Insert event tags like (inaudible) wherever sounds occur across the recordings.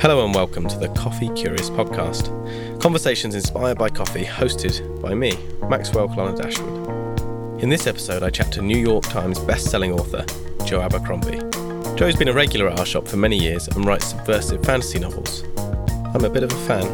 Hello and welcome to the Coffee Curious podcast. Conversations inspired by coffee, hosted by me, Maxwell Colonna-Dashwood. In this episode, I chat to New York Times best-selling author Joe Abercrombie. Joe's been a regular at our shop for many years and writes subversive fantasy novels. I'm a bit of a fan.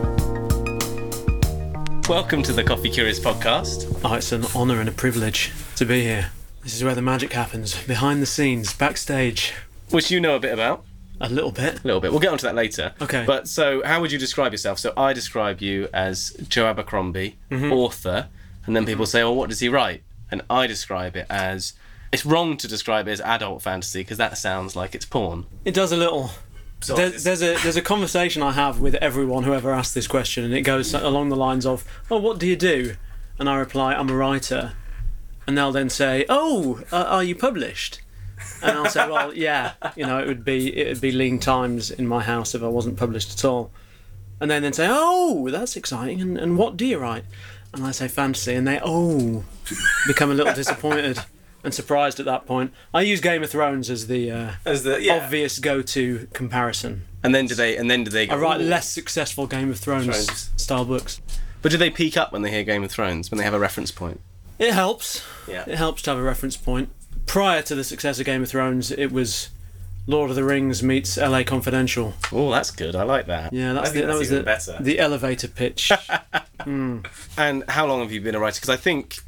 Welcome to the Coffee Curious podcast. Oh, it's an honour and a privilege to be here. This is where the magic happens, behind the scenes, backstage. Which you know a bit about. A little bit. A little bit. We'll get onto that later. Okay. But so, how would you describe yourself? So, I describe you as Joe Abercrombie, Mm-hmm. author, and then people say, "Well, what does he write?" And I describe it as it's wrong to describe it as adult fantasy because that sounds like it's porn. It does a little. There, there's a there's a conversation I have with everyone who ever asks this question, and it goes along the lines of, "Oh, what do you do?" And I reply, "I'm a writer," and they'll then say, "Oh, uh, are you published?" And I'll say, "Well, yeah, you know, it would be it would be lean times in my house if I wasn't published at all." And then then say, "Oh, that's exciting!" And and what do you write? And I say fantasy, and they oh become a little disappointed and surprised at that point. I use Game of Thrones as the uh, As the obvious go-to comparison. And then do they? And then do they? Go, I write "Ooh." less successful Game of Thrones, Thrones. style books. But do they peak up when they hear Game of Thrones when they have a reference point? It helps. Yeah. It helps to have a reference point. Prior to the success of Game of Thrones, it was Lord of the Rings meets LA Confidential. Oh, that's good. I like that. Yeah, that's the, think that was even the, better. the elevator pitch. (laughs) And how long have you been a writer? Because I think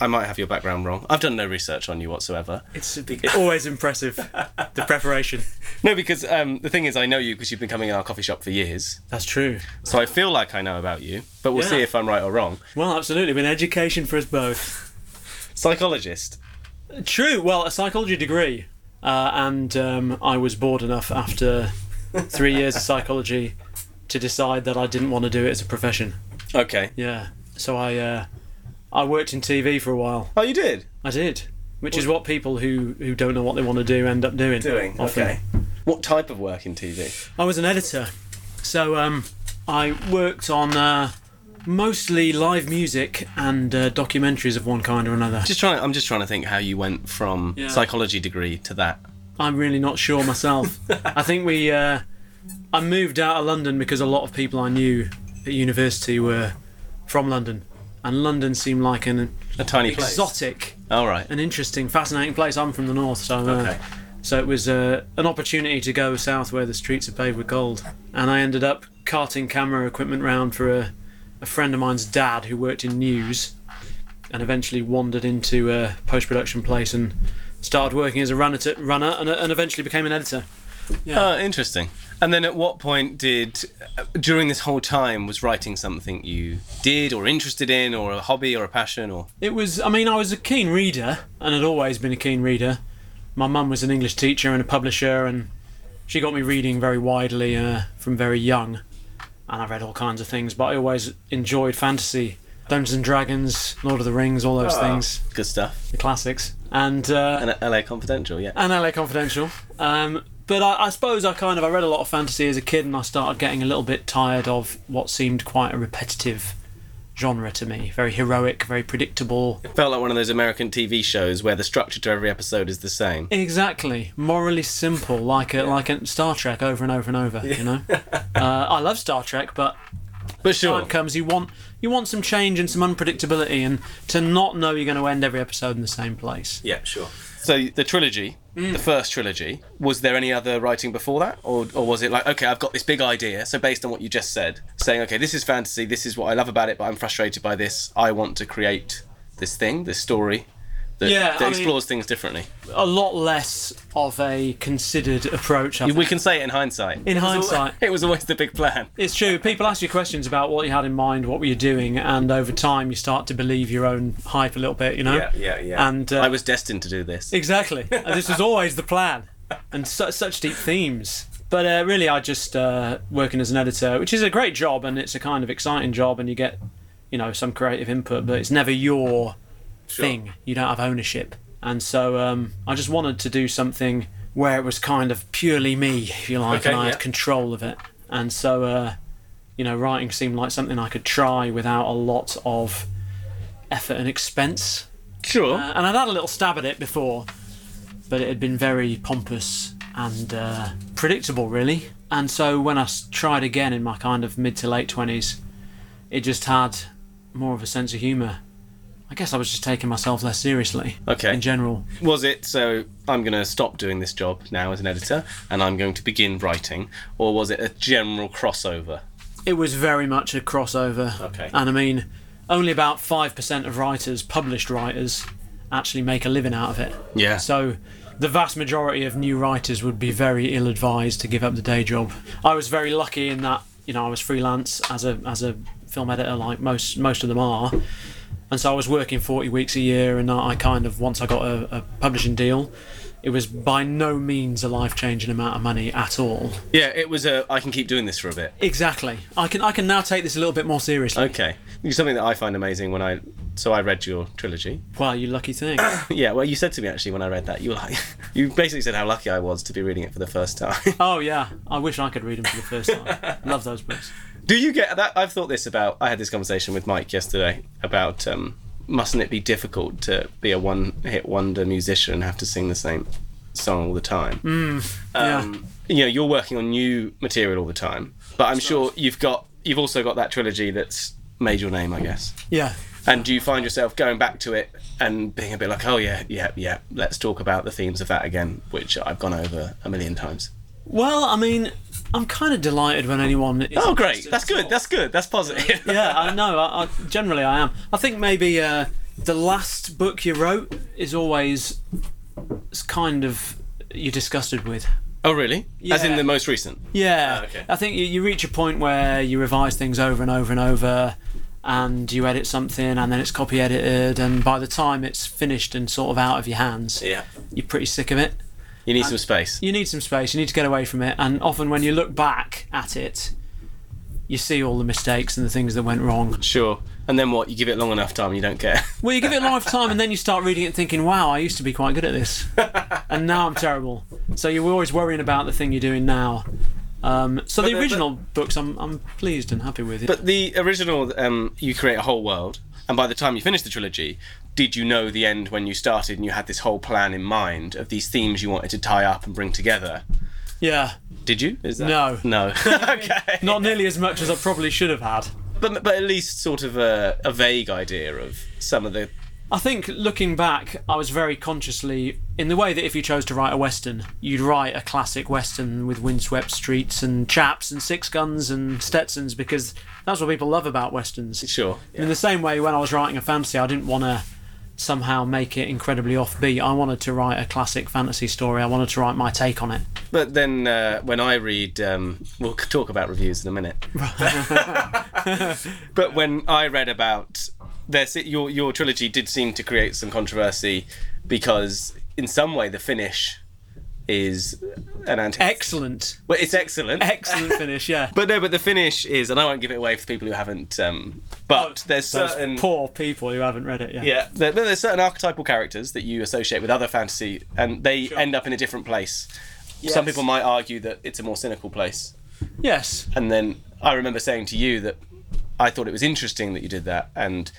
I might have your background wrong. I've done no research on you whatsoever. it's always impressive. (laughs) The preparation. No, because um, the thing is, I know you because you've been coming in our coffee shop for years. That's true. So I feel like I know about you, but we'll Yeah. see if I'm right or wrong. Well, absolutely. Been education for us both. Psychologist. True. Well, a psychology degree, uh, and um, I was bored enough after three years of psychology to decide that I didn't want to do it as a profession. Okay. Yeah. So I uh, I worked in TV for a while. Oh, you did? I did, which is what people who who don't know what they want to do end up doing. often. Okay. What type of work in TV? I was an editor, so um, I worked on uh, mostly live music and uh, documentaries of one kind or another. Just trying. I'm just trying to think how you went from Yeah. psychology degree to that. I'm really not sure myself. (laughs) I think we. Uh, I moved out of London because a lot of people I knew at university were from London, and London seemed like an A tiny place. exotic, All right. an interesting, fascinating place. I'm from the north, so uh, Okay. so it was uh, an opportunity to go south where the streets are paved with gold, and I ended up carting camera equipment round for a, a friend of mine's dad who worked in news, and eventually wandered into a post production place and started working as a runner, to, runner and, and eventually became an editor. Oh, interesting. And then at what point did, uh, during this whole time, was writing something you did or interested in, or a hobby or a passion, or It was, I mean, I was a keen reader and had always been a keen reader. My mum was an English teacher and a publisher, and she got me reading very widely uh, from very young. And I read all kinds of things, but I always enjoyed fantasy Dungeons and Dragons, Lord of the Rings, all those things, good stuff? the classics. And, uh, And LA Confidential, yeah. and LA Confidential. Um, but I, I suppose I kind of I read a lot of fantasy as a kid, and I started getting a little bit tired of what seemed quite a repetitive genre to me. Very heroic, very predictable. It felt like one of those American TV shows where the structure to every episode is the same. Exactly, morally simple, like a like a Star Trek over and over and over. You know, (laughs) uh, I love Star Trek, but But sure. time comes you want you want some change and some unpredictability, and to not know you're going to end every episode in the same place. Yeah, sure. So the trilogy, Mm. the first trilogy, was there any other writing before that, or or was it like okay, I've got this big idea, so based on what you just said, saying okay, this is fantasy, this is what I love about it, but I'm frustrated by this. I want to create this thing, this story that, Yeah, that I mean- explores things differently. A lot less of a considered approach. I We think. can say it in hindsight. In It was al- hindsight. (laughs) it was always the big plan. It's true. People ask you questions about what you had in mind, what were you doing, and over time you start to believe your own hype a little bit. You know. yeah, yeah. Yeah. And uh, I was destined to do this. Exactly. (laughs) This was always the plan, and su- such deep themes. But uh, really, I just uh, working as an editor, which is a great job, and it's a kind of exciting job, and you get, you know, some creative input, but it's never your thing. You don't have ownership, and so um, I just wanted to do something where it was kind of purely me, if you like, Okay, and I had control of it. And so, uh, you know, writing seemed like something I could try without a lot of effort and expense. Sure. Uh, and I'd had a little stab at it before, but it had been very pompous and uh, predictable, really. and so when I tried again in my kind of mid to late twenties, it just had more of a sense of humour. I guess I was just taking myself less seriously. Okay. In general. Was it so I'm going to stop doing this job now as an editor and I'm going to begin writing, or was it a general crossover? It was very much a crossover. Okay. And I mean, only about 5% of writers, published writers, actually make a living out of it. Yeah. So the vast majority of new writers would be very ill advised to give up the day job. I was very lucky in that, you know, I was freelance as a as a film editor like most most of them are. And so I was working 40 weeks a year and I kind of once I got a, a publishing deal, it was by no means a life-changing amount of money at all. Yeah, it was a. I can keep doing this for a bit. Exactly. I can I can now take this a little bit more seriously. Okay, something that I find amazing when I. So I read your trilogy. Well, you lucky thing. (coughs) Yeah, well, you said to me actually when I read that, you were like, (laughs) you basically said how lucky I was to be reading it for the first time. oh yeah, I wish I could read them for the first time. (laughs) Love those books. Do you get that? I've thought this about. I had this conversation with Mike yesterday about. Um, mustn't it be difficult to be a one-hit wonder musician and have to sing the same song all the time? Mm, yeah. um, you know you're working on new material all the time but i'm sure you've got you've also got that trilogy that's made your name i guess Yeah. and do you find yourself going back to it and being a bit like oh yeah yeah yeah let's talk about the themes of that again which i've gone over a million times Well, I mean, I'm kind of delighted when anyone. Is oh great that's good that's good that's positive (laughs) yeah, I know. I, I, generally, I am. I think maybe uh, the last book you wrote is always it's kind of you're disgusted with. oh really Yeah. as in the most recent Yeah, Ah, okay. I think you, you reach a point where you revise things over and over and over, and you edit something, and then it's copy edited, and by the time it's finished and sort of out of your hands, yeah you're pretty sick of it. You need some space You need some space. You need to get away from it, and often when you look back at it, you see all the mistakes and the things that went wrong. sure and then what you give it long enough time you don't care Well, you give it a lifetime, (laughs) and then you start reading it and thinking, "Wow, I used to be quite good at this, (laughs) and now I'm terrible." So you're always worrying about the thing you're doing now. Um, so the the- original books, I'm I'm pleased and happy with. It. But the original, um, you create a whole world, and by the time you finished the trilogy, did you know the end when you started and you had this whole plan in mind of these themes you wanted to tie up and bring together? yeah, Did you? Is that No. No. (laughs) okay. not nearly as much as I probably should have had. But but at least sort of a, a vague idea of some of the. I think looking back, I was very consciously in the way that if you chose to write a western, you'd write a classic western with windswept streets and chaps and six guns and Stetsons because that's what people love about westerns. Sure. In the same way, when I was writing a fantasy, I didn't want to somehow make it incredibly offbeat. I wanted to write a classic fantasy story. I wanted to write my take on it. But then uh, when I read, um, we'll talk about reviews in a minute. (laughs) (laughs) but when I read about this, your your trilogy did seem to create some controversy because in some way the finish is an anti. Excellent, well, it's excellent. excellent (laughs) finish. Yeah. But no, but the finish is, and I won't give it away for people who haven't. Um, but there's certain poor people who haven't read it. Yeah. yeah, there, there's certain archetypal characters that you associate with other fantasy, and they Sure. end up in a different place. Yes. Some people might argue that it's a more cynical place, Yes. and then I remember saying to you that I thought it was interesting that you did that, and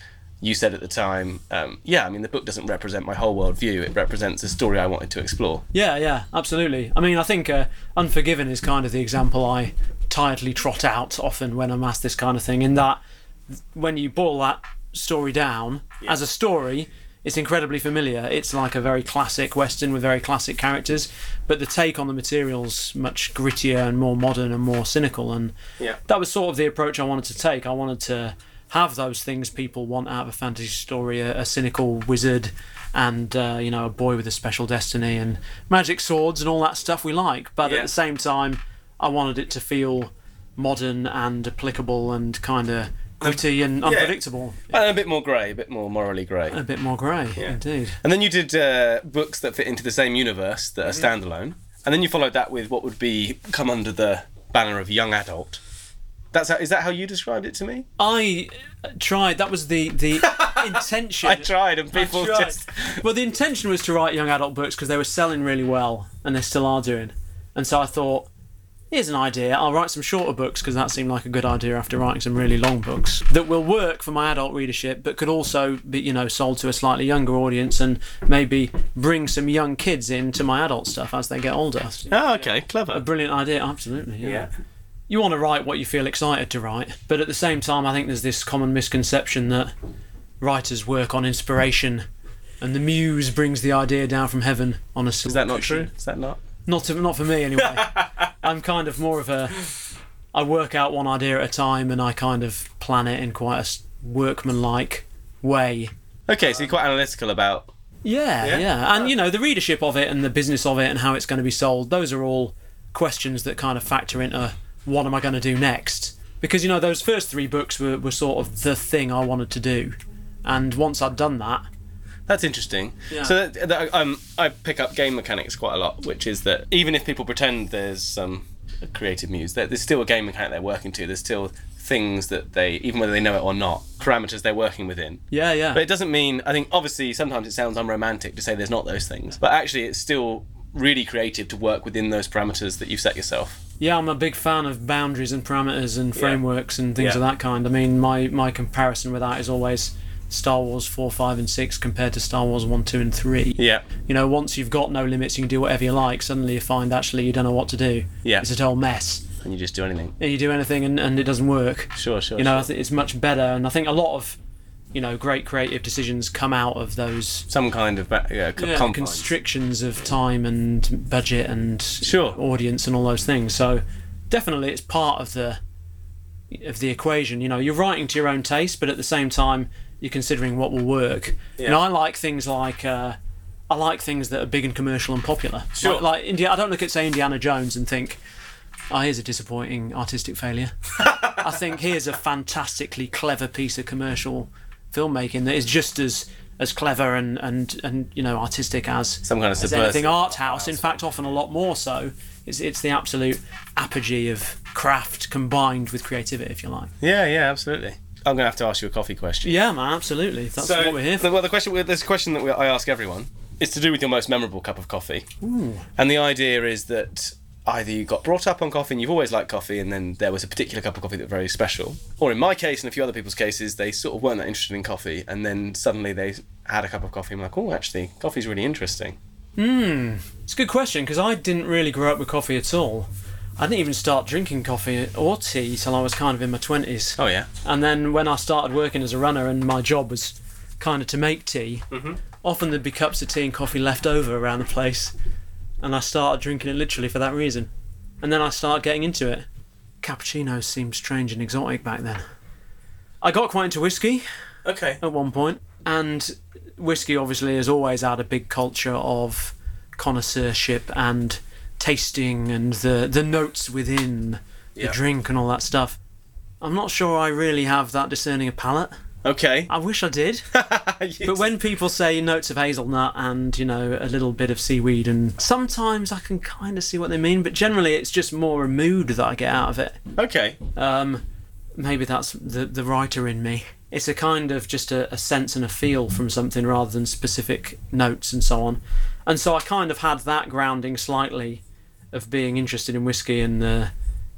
you said at the time, um, "Yeah, I mean the book doesn't represent my whole worldview; it represents a story I wanted to explore." Yeah, yeah, absolutely. I mean, I think uh, Unforgiven is kind of the example I tiredly trot out often when I'm asked this kind of thing, in that when you boil that story down as a story, it's incredibly familiar. It's like a very classic Western with very classic characters, but the take on the material's much grittier and more modern and more cynical. And Yeah. that was sort of the approach I wanted to take. I wanted to have those things people want out of a fantasy story a, a cynical wizard and uh, you know a boy with a special destiny and magic swords and all that stuff we like but Yeah. at the same time i wanted it to feel modern and applicable and kind of gritty and unpredictable And a bit more grey, a bit more morally grey. a bit more grey yeah. indeed And then you did uh, books that fit into the same universe that are standalone, and then you followed that with what would be come under the banner of young adult. That's how, is that how you described it to me? i uh, tried that was the the (laughs) intention I tried, and people tried. just well, the intention was to write young adult books because they were selling really well, and they still are doing. And so I thought, here's an idea. I'll write some shorter books because that seemed like a good idea after writing some really long books that will work for my adult readership, but could also be, you know, sold to a slightly younger audience and maybe bring some young kids into my adult stuff as they get older. Oh, okay, clever. A clever. brilliant idea, absolutely. Yeah. You want to write what you feel excited to write, but at the same time, I think there's this common misconception that writers work on inspiration, and the muse brings the idea down from heaven on a. Is that not true? Is that not? Not to, not for me anyway. (laughs) I'm kind of more of a. I work out one idea at a time, and I kind of plan it in quite a workmanlike way. Okay, so you're quite analytical about. Yeah, Yeah? yeah, and oh. you know the readership of it and the business of it and how it's going to be sold. Those are all questions that kind of factor into what am I going to do next. Because you know those first three books were, were sort of the thing I wanted to do, and once I'd done that, That's interesting. Yeah. So that, that, um, I pick up game mechanics quite a lot, which is that even if people pretend there's some creative muse, there- there's still a game mechanic they're working to. There's still things that they, even whether they know it or not, parameters they're working within. yeah, yeah, But it doesn't mean. I think obviously sometimes it sounds unromantic to say there's not those things, but actually it's still really creative to work within those parameters that you've set yourself. Yeah. I'm a big fan of boundaries and parameters and frameworks and things Yeah. of that kind. I mean, my my comparison with that is always Star Wars four, five, and six compared to Star Wars one, two, and three. Yeah. You know, once you've got no limits, you can do whatever you like. Suddenly, you find actually you don't know what to do. Yeah. It's a total mess. And you just do anything. And you do anything and, and it doesn't work. Sure, sure. You know, sure. it's much better, and I think a lot of, you know, great creative decisions come out of those some kind of ba- yeah, co- yeah, confines. constrictions of time and budget and Sure. audience and all those things. So definitely, it's part of the of the equation. You know, you're writing to your own taste, but at the same time, you're considering what will work. Yeah. And I like things like. Uh, I like things that are big and commercial and popular. Sure. Like, like India, I don't look at say Indiana Jones and think, "Oh, here's a disappointing artistic failure." (laughs) I think here's a fantastically clever piece of commercial filmmaking that is just as as clever and and and you know artistic as Some kind of as subversive. anything art house. In fact, often a lot more so. It's it's the absolute apogee of craft combined with creativity, if you like. Yeah, yeah, absolutely. I'm going to have to ask you a coffee question. Yeah, man, absolutely. That's what we're here for. Well, the question, there's a question that we, I ask everyone. It's to do with your most memorable cup of coffee. Ooh. And the idea is that either you got brought up on coffee and you've always liked coffee, and then there was a particular cup of coffee that was very special. Or in my case and a few other people's cases, they sort of weren't that interested in coffee, and then suddenly they had a cup of coffee and were like, oh, actually, coffee's really interesting. Hmm it's a good question because I didn't really grow up with coffee at all. I didn't even start drinking coffee or tea till I was kind of in my twenties. Oh, yeah. And then when I started working as a runner and my job was kind of to make tea, often there'd be cups of tea and coffee left over around the place. And I started drinking it literally for that reason. And then I started getting into it. Cappuccinos seemed strange and exotic back then. I got quite into whiskey Okay. at one point, and whiskey obviously has always had a big culture of connoisseurship and tasting and the the notes within the Yeah. drink and all that stuff. I'm not sure I really have that discerning a palate. Okay. I wish I did. (laughs) But when people say notes of hazelnut and, you know, a little bit of seaweed, and sometimes I can kind of see what they mean, but generally it's just more a mood that I get out of it. Okay. Um, maybe that's the, the writer in me. It's a kind of just a, a sense and a feel from something rather than specific notes and so on. And so I kind of had that grounding slightly of being interested in whiskey and, uh,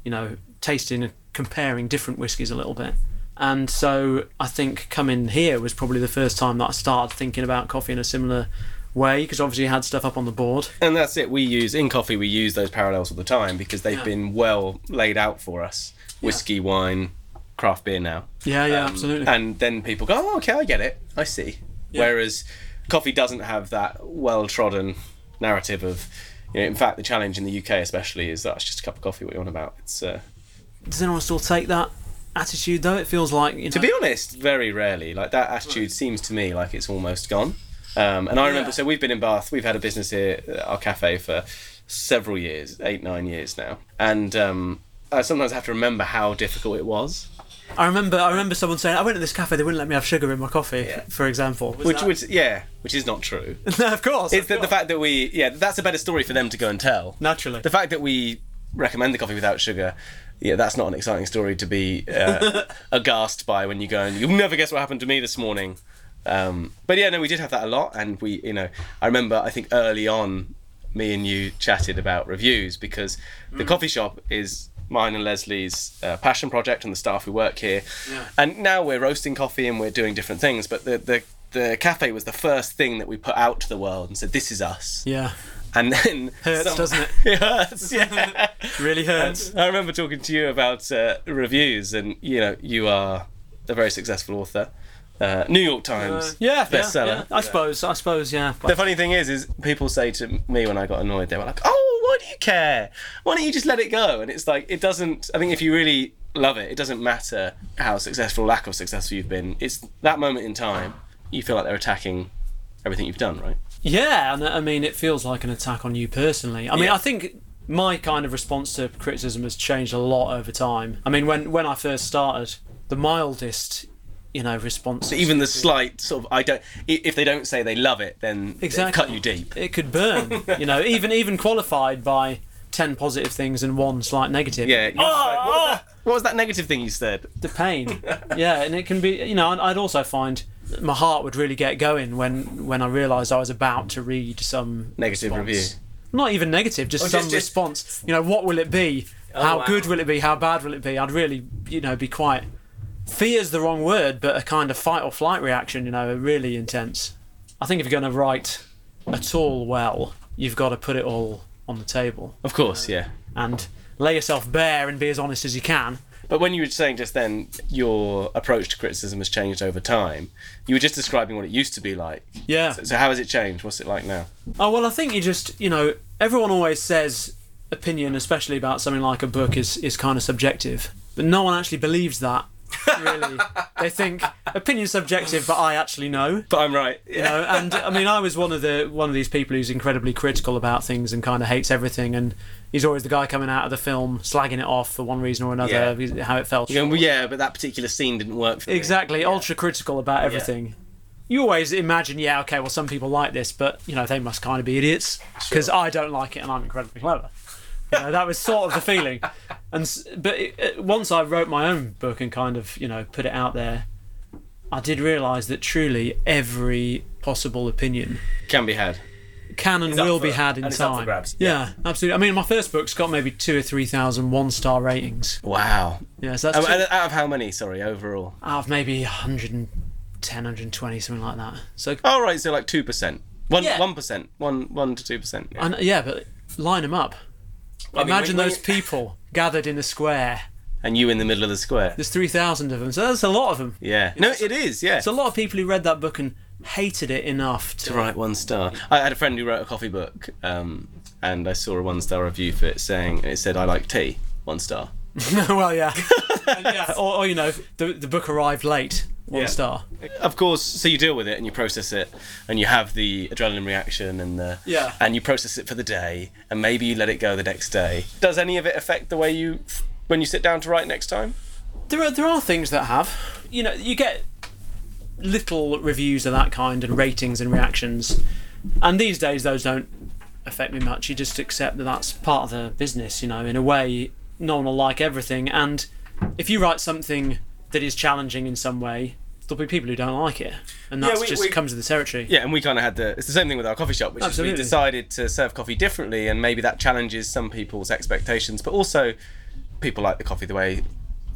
you know, tasting and comparing different whiskies a little bit. And so I think coming here was probably the first time that I started thinking about coffee in a similar way because obviously I had stuff up on the board. And that's it. We use in coffee. We use those parallels all the time because they've Yeah. been well laid out for us. Whiskey, wine, craft beer now. Yeah, yeah, Um, absolutely. And then people go, "Oh, okay, I get it. I see." Yeah. Whereas coffee doesn't have that well-trodden narrative of. You know, in fact, the challenge in the UK, especially, is that it's just a cup of coffee. What you want about? It's uh, Does anyone still take that attitude though? It feels like you know, to be honest, very rarely. Like that attitude seems to me like it's almost gone. Um, and I remember, Yeah. so we've been in Bath. We've had a business here, uh, our cafe, for several years, eight, nine years now. And um, I sometimes have to remember how difficult it was. I remember I remember someone saying I went to this cafe they wouldn't let me have sugar in my coffee Yeah. for example Which, which, yeah, which is not true. (laughs) no of course It's the, the fact that we, yeah, that's a better story for them to go and tell. naturally The fact that we recommend the coffee without sugar, yeah, that's not an exciting story to be uh, (laughs) aghast by when you go and you'll never guess what happened to me this morning. Um, but yeah, no, we did have that a lot, and we, you know, I remember I think early on me and you chatted about reviews because the Mm. coffee shop is mine and Leslie's uh, passion project and the staff who work here. Yeah. And now we're roasting coffee and we're doing different things, but the, the the cafe was the first thing that we put out to the world and said this is us. Yeah. And then it Hurts, some- doesn't it? (laughs) it hurts, (laughs) yeah. Really hurts. I remember talking to you about uh, reviews, and you know you are a very successful author, uh, New York Times Uh, yeah, bestseller. yeah, yeah. I suppose. I suppose. Yeah. The funny thing is, is people say to me when I got annoyed, they were like, "Oh, why do you care? Why don't you just let it go?" And it's like it doesn't. I think if you really love it, it doesn't matter how successful, or lack of successful you've been. It's that moment in time you feel like they're attacking everything you've done, right? Yeah, and uh, I mean, it feels like an attack on you personally. I mean, Yeah. I think my kind of response to criticism has changed a lot over time. I mean, when when I first started, the mildest, you know, response. Even the slight sort of I don't. If they don't say they love it, then Exactly. cut you deep. it could burn. (laughs) you know, even even qualified by ten positive things and one slight negative. Yeah. you- ah! what, was that, what was that negative thing you said? the pain. (laughs) yeah, and it can be. You know, I'd also find my heart would really get going when when I realised I was about to read some Negative response. review. Not even negative, just Oh, some just- just- response. You know, what will it be? Oh, How wow. good will it be? How bad will it be? I'd really, you know, be quite. Fear is the wrong word, but a kind of fight or flight reaction. You know, a really intense. I think if you're going to write at all well, you've got to put it all on the table Of course, yeah. and lay yourself bare and be as honest as you can. But when you were saying just then your approach to criticism has changed over time, you were just describing what it used to be like. Yeah. So, so how has it changed? What's it like now? Oh well, I think you just you know everyone always says opinion, especially about something like a book, is is kind of subjective, but no one actually believes that. Really, (laughs) they think opinion's subjective, but I actually know. But I'm right. You know, and I mean, I was one of the one of these people who's incredibly critical about things and kind of hates everything, and he's always the guy coming out of the film slagging it off for one reason or another, how it felt. Going, well, yeah, but that particular scene didn't work for me. Exactly, ultra critical about everything. You always imagine, yeah, okay, well, some people like this, but you know, they must kind of be idiots because I don't like it and I'm incredibly clever. You know, that was sort of the feeling. (laughs) And but it, it, once I wrote my own book and kind of you know put it out there, I did realise that truly every possible opinion Can be had. Can and will for- be had in and it's up for time. grabs. Yeah, absolutely. I mean, my first book's got maybe two or three thousand one star ratings. Wow. Yeah, so that's Um, two- out of how many, sorry, overall? out of maybe 110, 120, something like that. So Oh, right, so like 2%. One, Yeah. 1%. 1, 1 to 2%. Yeah. And yeah, but line them up. I mean, Imagine when- those people gathered in a square. And you in the middle of the square. There's 3,000 of them, so that's a lot of them. Yeah. No, it is, yeah. It's a lot of people who read that book and hated it enough to. to write one star. I had a friend who wrote a coffee book, um, and I saw a one star review for it saying it said I like tea, one star. (laughs) (laughs) well, yeah. And (laughs) yeah. Or, or, you know, the, the book arrived late, one Yeah. star. Of course, so you deal with it and you process it, and you have the adrenaline reaction and the Yeah. and you process it for the day, and maybe you let it go the next day. Does any of it affect the way you when you sit down to write next time? There are, there are things that have. You know, you get little reviews of that kind and ratings and reactions. And these days, those don't affect me much. You just accept that that's part of the business, you know, in a way, no one will like everything. And if you write something that is challenging in some way, there'll be people who don't like it. And Yeah, that's just we- comes with the territory. Yeah, and we kind of had the. It's the same thing with our coffee shop, which is we decided to serve coffee differently, and maybe that challenges some people's expectations, but also people like the coffee the way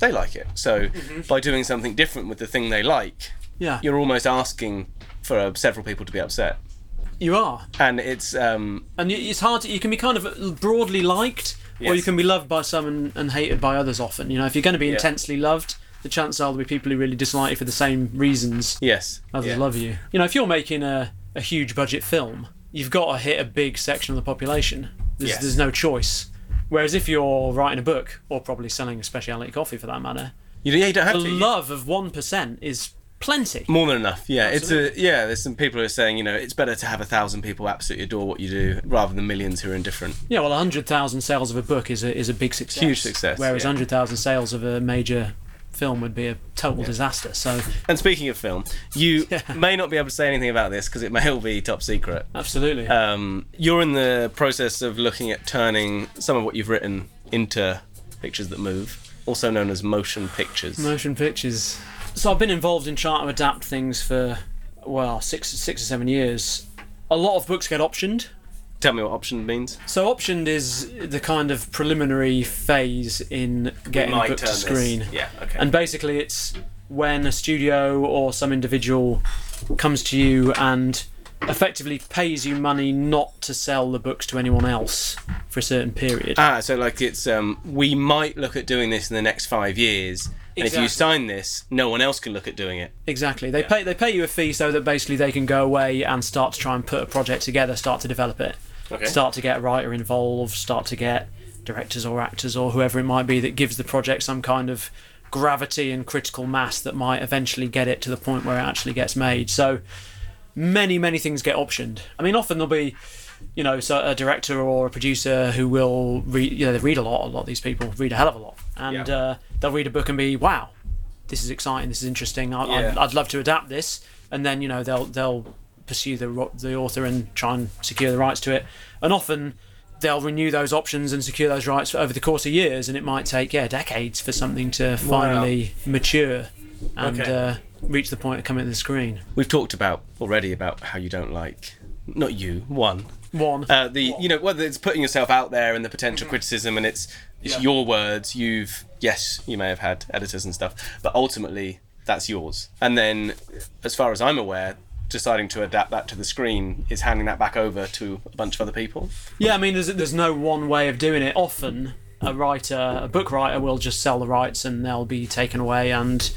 they like it. So Mm-hmm. by doing something different with the thing they like, Yeah, you're almost asking for uh, several people to be upset, you are. and it's um, And it's hard to, you can be kind of broadly liked, or you can be loved by some and, and hated by others often. You know, if you're going to be intensely loved, the chances are there'll be people who really dislike you for the same reasons yes, others yeah. love you. You know, if you're making a, a huge budget film, you've got to hit a big section of the population. There's, Yes. there's no choice. Whereas if you're writing a book, or probably selling a specialty coffee for that matter, You, yeah, you don't have the to. love of 1% is plenty. more than enough, yeah. It's a yeah. There's some people who are saying you know it's better to have a thousand people absolutely adore what you do rather than millions who are indifferent. Yeah, well, 100,000 sales of a book is a, is a big success. Huge success, Whereas yeah. 100,000 sales of a major film would be a total disaster. So, And speaking of film, you (laughs) Yeah. may not be able to say anything about this because it may all be top secret. absolutely. Um, you're in the process of looking at turning some of what you've written into pictures that move, also known as motion pictures. Motion pictures. So I've been involved in trying to adapt things for, well, six, six or seven years. A lot of books get optioned. Tell me what optioned means. So optioned is the kind of preliminary phase in getting a book to screen. Yeah, okay. And basically, it's when a studio or some individual comes to you and effectively pays you money not to sell the books to anyone else for a certain period. Ah, so like it's um, we might look at doing this in the next five years, and if you sign this, no one else can look at doing it. Exactly. They pay they pay you a fee so that basically they can go away and start to try and put a project together, start to develop it, Okay. start to get a writer involved, start to get directors or actors or whoever it might be that gives the project some kind of gravity and critical mass that might eventually get it to the point where it actually gets made. So many many things get optioned. I mean, often there'll be you know, so a director or a producer who will read, you know, they read a lot. A lot of these people read a hell of a lot, and Yeah. uh, they'll read a book and be, wow, this is exciting, this is interesting. I, Yeah. I'd love to adapt this, and then you know they'll they'll pursue the the author and try and secure the rights to it, and often they'll renew those options and secure those rights over the course of years, and it might take yeah decades for something to finally mature and Okay. uh, reach the point of coming to the screen. We've talked about already about how you don't like, not you, one. One. Uh, the you know whether it's putting yourself out there and the potential criticism and it's it's Yeah. your words. You've yes, you may have had editors and stuff, but ultimately that's yours. And then, as far as I'm aware, deciding to adapt that to the screen is handing that back over to a bunch of other people. Yeah, I mean, there's there's no one way of doing it. Often, a writer, a book writer, will just sell the rights and they'll be taken away, and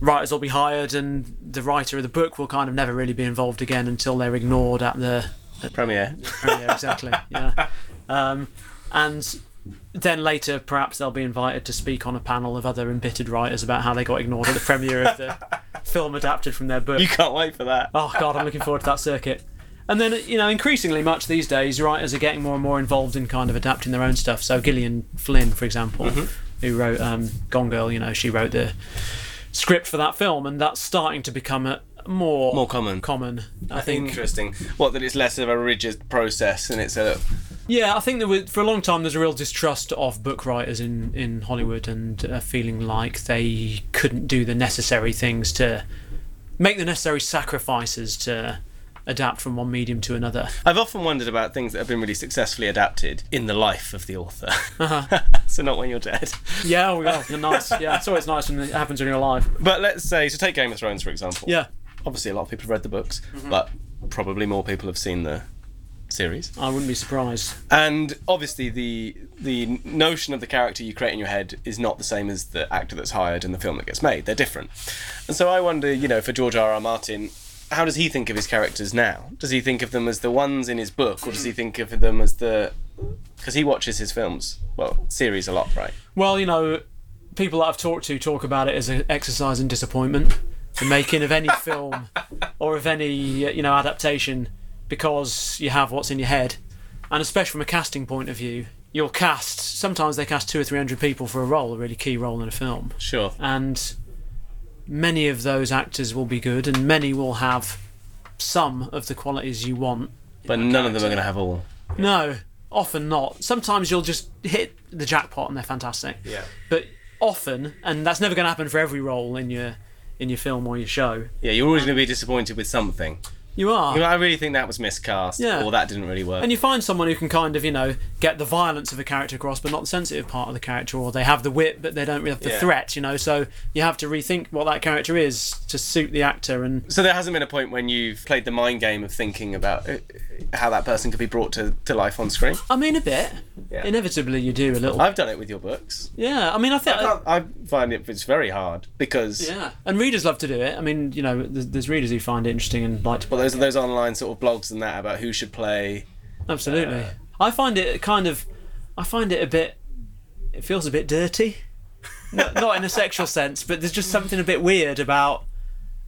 writers will be hired, and the writer of the book will kind of never really be involved again until they're ignored at the Premiere. premiere. exactly. Yeah, (laughs) um, and then later perhaps they'll be invited to speak on a panel of other embittered writers about how they got ignored at the premiere of the (laughs) film adapted from their book. You can't wait for that. Oh god, I'm looking forward to that circuit. And then you know, increasingly much these days, writers are getting more and more involved in kind of adapting their own stuff. So Gillian Flynn, for example, who wrote um, Gone Girl, you know, she wrote the script for that film, and that's starting to become a more More common. Common, I think. Interesting. What that it's less of a rigid process and it's a Yeah, I think there was, for a long time there's a real distrust of book writers in in Hollywood, and uh, feeling like they couldn't do the necessary things to make the necessary sacrifices to adapt from one medium to another. I've often wondered about things that have been really successfully adapted in the life of the author. Uh-huh. (laughs) so not when you're dead. Yeah, oh, yeah, nice. Yeah, it's always nice when it happens when you're alive. But let's say, so take Game of Thrones for example. Yeah, Obviously, a lot of people have read the books, Mm-hmm. but probably more people have seen the series. I wouldn't be surprised. And obviously, the the notion of the character you create in your head is not the same as the actor that's hired and the film that gets made. They're different. And so I wonder, you know, for George R. R. Martin, how does he think of his characters now? Does he think of them as the ones in his book, or does he think of them as the because he watches his films, well, series a lot, right? Well, you know, people that I've talked to talk about it as an exercise in disappointment, the making of any (laughs) film or of any you know adaptation, because you have what's in your head, and especially from a casting point of view, you'll cast. Sometimes they cast two or three hundred people for a role, a really key role in a film, Sure. and many of those actors will be good, and many will have some of the qualities you want. But none of them are going to have all. No, often not. Sometimes you'll just hit the jackpot and they're fantastic. Yeah. But often, and that's never going to happen for every role in your in your film or your show. Yeah, you're always going to be disappointed with something. You are. You know, I really think that was miscast, Yeah. or that didn't really work. and you find someone who can kind of, you know, get the violence of a character across, but not the sensitive part of the character, or they have the wit, but they don't really have the Yeah. threat, you know. So you have to rethink what that character is to suit the actor. And So there hasn't been a point when you've played the mind game of thinking about uh, how that person could be brought to, to life on screen. I mean, a bit. Yeah. Inevitably, you do a little. I've done it with your books. yeah. I mean, I think. I, I find it it's very hard because yeah, and readers love to do it. I mean, you know, there's, there's readers who find it interesting and like to well, those those online sort of blogs and that about who should play. Absolutely. Uh, I find it kind of, I find it a bit, it feels a bit dirty. (laughs) not, not in a sexual sense, but there's just something a bit weird about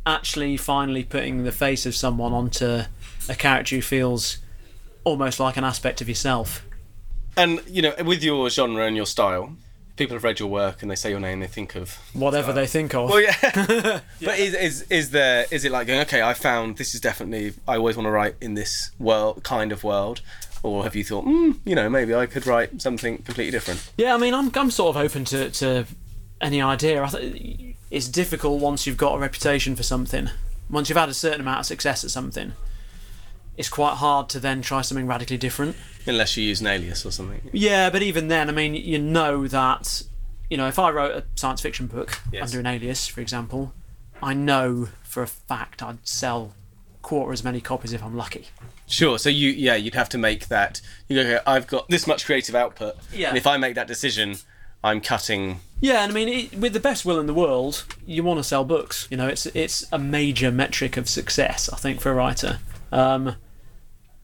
actually finally putting the face of someone onto a character who feels almost like an aspect of yourself. And you know, with your genre and your style, people have read your work and they say your name, they think of. Whatever they think of. Well, yeah. (laughs) But is, is is there is it like going okay? I found this is definitely I always want to write in this world kind of world, or have you thought, mm, you know, maybe I could write something completely different? Yeah, I mean, I'm, I'm sort of open to, to any idea. I th- it's difficult once you've got a reputation for something, once you've had a certain amount of success at something. it's quite hard to then try something radically different. Unless you use an alias or something. Yeah, but even then, I mean, you know that, you know, if I wrote a science fiction book Yes. under an alias, for example, I know for a fact I'd sell quarter as many copies if I'm lucky. Sure. So you, yeah, you'd have to make that. You go, okay, I've got this much creative output, Yeah. and if I make that decision, I'm cutting. Yeah, and I mean, it, with the best will in the world, you want to sell books. You know, it's it's a major metric of success, I think, for a writer. Um,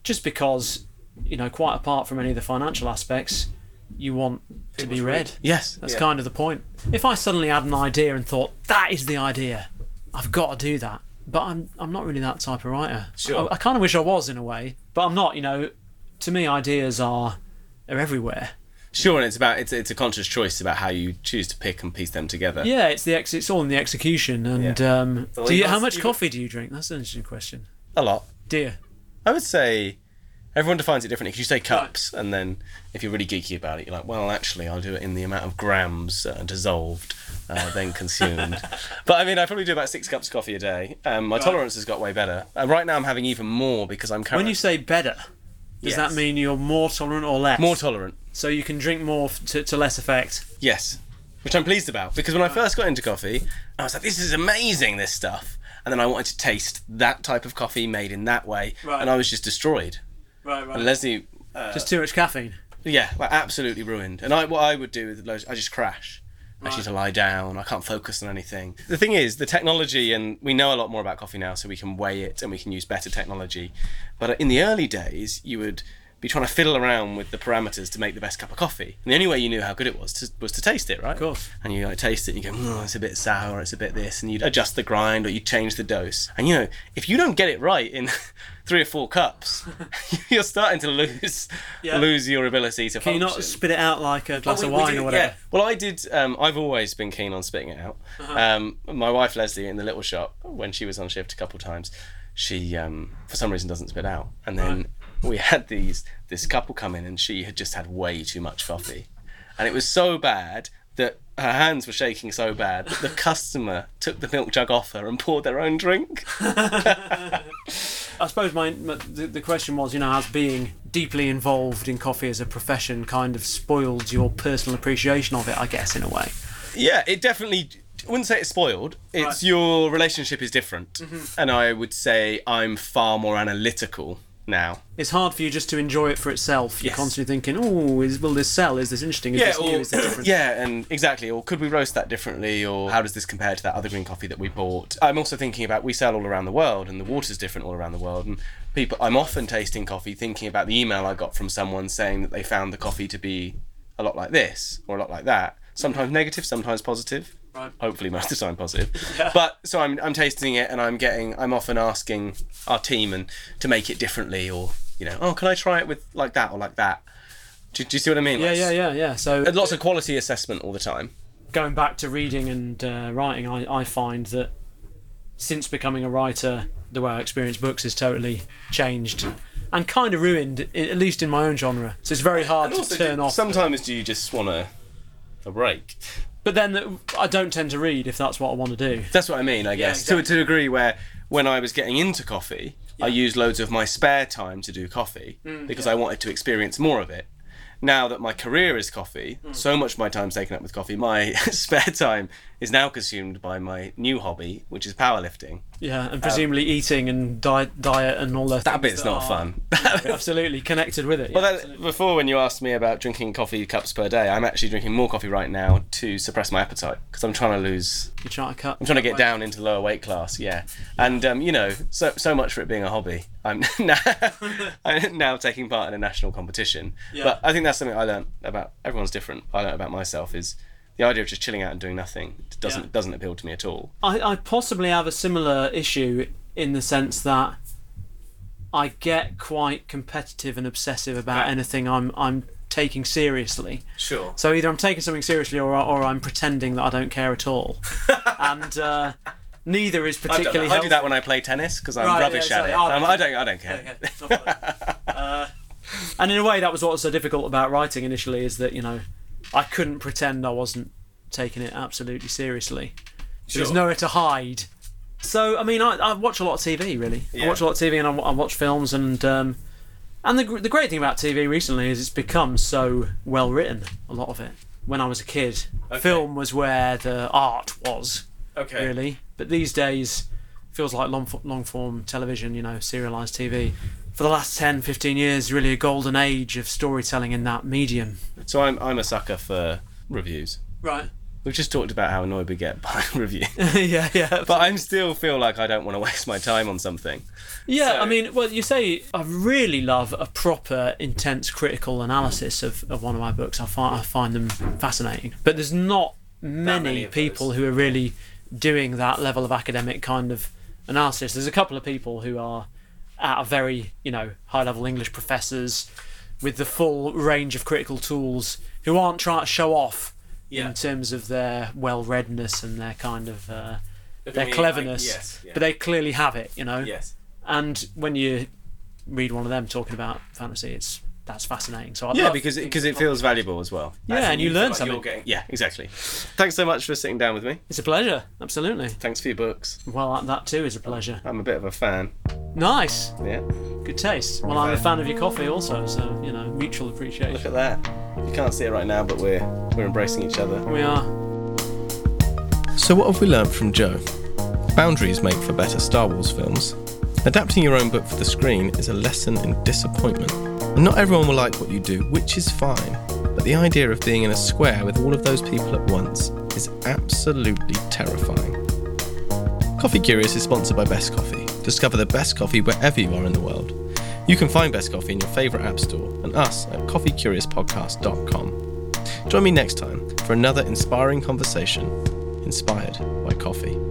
just because, you know, quite apart from any of the financial aspects, you want to be read. Yes, That's yeah. kind of the point. If I suddenly had an idea and thought that is the idea, I've got to do that. But I'm I'm not really that type of writer. Sure. I, I kind of wish I was in a way, but I'm not. You know, to me, ideas are are everywhere. Sure, and it's about it's it's a conscious choice about how you choose to pick and piece them together. Yeah, it's the ex- it's all in the execution. And Yeah. um, So do you, you how must- much coffee do you drink? That's an interesting question. A lot. Dear. I would say everyone defines it differently because you say cups, and then if you're really geeky about it, you're like, well, actually, I'll do it in the amount of grams uh, dissolved, uh, then consumed. (laughs) but I mean, I probably do about six cups of coffee a day. Um, my tolerance has got way better. And right now, I'm having even more because I'm When you say better, does that mean you're more tolerant or less? more tolerant. so you can drink more f- to, to less effect. Yes, which I'm pleased about because when I first got into coffee, I was like, "This is amazing, this stuff," and then I wanted to taste that type of coffee made in that way, Right. and I was just destroyed. Right, right. And Leslie, uh, Just too much caffeine. yeah, like absolutely ruined. And I, what I would do with loads, I just crash. I just need to lie down. I can't focus on anything. The thing is, the technology, and we know a lot more about coffee now, so we can weigh it and we can use better technology. But in the early days, you would be trying to fiddle around with the parameters to make the best cup of coffee. And the only way you knew how good it was to, was to taste it, right? Of course. And you like taste it, and you go, oh, it's a bit sour, it's a bit this, and you'd adjust the grind or you'd change the dose. And you know, if you don't get it right in (laughs) three or four cups, (laughs) you're starting to lose Yeah. lose your ability to Can you not spit it out like a glass Oh, of we- we wine do- or whatever? Yeah. Well, I did. Um, I've always been keen on spitting it out. Uh-huh. Um, my wife Leslie in the little shop when she was on shift a couple of times, she um, for some reason doesn't spit out, and then we had these this couple come in, and she had just had way too much coffee, and it was so bad that her hands were shaking so bad that the customer took the milk jug off her and poured their own drink. (laughs) I suppose my, my the, the question was, you know, has being deeply involved in coffee as a profession kind of spoiled your personal appreciation of it? I guess in a way. Yeah, it definitely. I wouldn't say it's spoiled. It's Right. your relationship is different, mm-hmm. and I would say I'm far more analytical now. It's hard for you just to enjoy it for itself. You're Yes. constantly thinking, "Oh, is will this sell? Is this interesting? Is this new? Is this different?" (clears throat) yeah, and exactly. Or could we roast that differently? Or how does this compare to that other green coffee that we bought? I'm also thinking about we sell all around the world, and the water's different all around the world. And people, I'm often tasting coffee, thinking about the email I got from someone saying that they found the coffee to be a lot like this or a lot like that. Sometimes negative, sometimes positive. Right. Hopefully, most of the time positive. (laughs) Yeah. But so I'm, I'm tasting it, and I'm getting, I'm often asking our team and to make it differently, or you know, oh, can I try it with like that or like that? Do, do you see what I mean? Yeah, Like, yeah, yeah, yeah. So lots of quality assessment all the time. going back to reading and uh, writing, I, I find that since becoming a writer, the way I experience books has totally changed and kind of ruined, at least in my own genre. So it's very hard to turn off. Sometimes do you just want a, a break? But then I don't tend to read if that's what I want to do. That's what I mean, I guess. exactly. To, to a degree where when I was getting into coffee, I used loads of my spare time to do coffee Mm, because I wanted to experience more of it. Now that my career is coffee, Mm. so much of my time's taken up with coffee, my (laughs) spare time is now consumed by my new hobby, which is powerlifting. Yeah, and presumably eating and diet, diet and all that. That bit's not fun. (laughs) absolutely connected with it. Well, yeah, that, before when you asked me about drinking coffee cups per day, I'm actually drinking more coffee right now to suppress my appetite because I'm trying to lose. You're trying to cut. I'm trying to get down into lower weight class. Yeah, and um, you know, so so much for it being a hobby. I'm (laughs) now (laughs) I'm now taking part in a national competition. Yeah. But I think that's something I learned about. Everyone's different. I learned about myself is the idea of just chilling out and doing nothing doesn't Yeah. doesn't appeal to me at all. I, I possibly have a similar issue in the sense that I get quite competitive and obsessive about Right. anything I'm I'm taking seriously. Sure. So either I'm taking something seriously or or I'm pretending that I don't care at all, (laughs) and uh, neither is particularly I do helpful. that when I play tennis because I'm Right, rubbish yeah, at it. Oh, Um, I don't. I don't care. Okay, uh, and in a way, that was what was so difficult about writing initially is that you know I couldn't pretend I wasn't taking it absolutely seriously. Sure. nowhere to hide So I mean, I, I watch a lot of TV. Really, Yeah. I watch a lot of TV and I, I watch films and um, and the the great thing about TV recently is it's become so well written. A lot of it. When I was a kid, Okay. film was where the art was Okay. really. But these days, feels like long long form television. You know, serialized TV. For the last 10, 15 years, really a golden age of storytelling in that medium. So I'm I'm a sucker for reviews. Right. We've just talked about how annoyed we get (laughs) by review, (laughs) yeah, yeah. but I still feel like I don't want to (laughs) waste my time on something. Yeah, So- I mean, well, you say I really love a proper, intense critical analysis of, of one of my books. I find I find them fascinating, but there's not many, many people those. who are really doing that level of academic kind of analysis. There's a couple of people who are at a very, you know, high level English professors with the full range of critical tools who aren't trying to show off Yeah. in terms of their well readness and their kind of uh, their me, I- cleverness. yes, yeah. But they clearly have it, you know. Yes. And when you read one of them talking about fantasy, it's that's fascinating. So I Yeah, because it, because it feels valuable as well. Yeah, As in and you learn like you're something. getting- yeah, exactly. Thanks so much for sitting down with me. it's a pleasure. Absolutely. Thanks for your books. Well, that, that too is a pleasure. I'm a bit of a fan. Nice, Yeah. good taste. Well, I'm a fan of your coffee also, so you know, mutual appreciation. Look at that. You can't see it right now, but we're we're embracing each other. We are. So what have we learned from Joe? Boundaries make for better Star Wars films. Adapting your own book for the screen is a lesson in disappointment. And not everyone will like what you do, which is fine. But the idea of being in a square with all of those people at once is absolutely terrifying. Coffee Curious is sponsored by Best Coffee. Discover the best coffee wherever you are in the world. You can find Best Coffee in your favourite app store and us at coffeecuriouspodcast.com. Join me next time for another inspiring conversation inspired by coffee.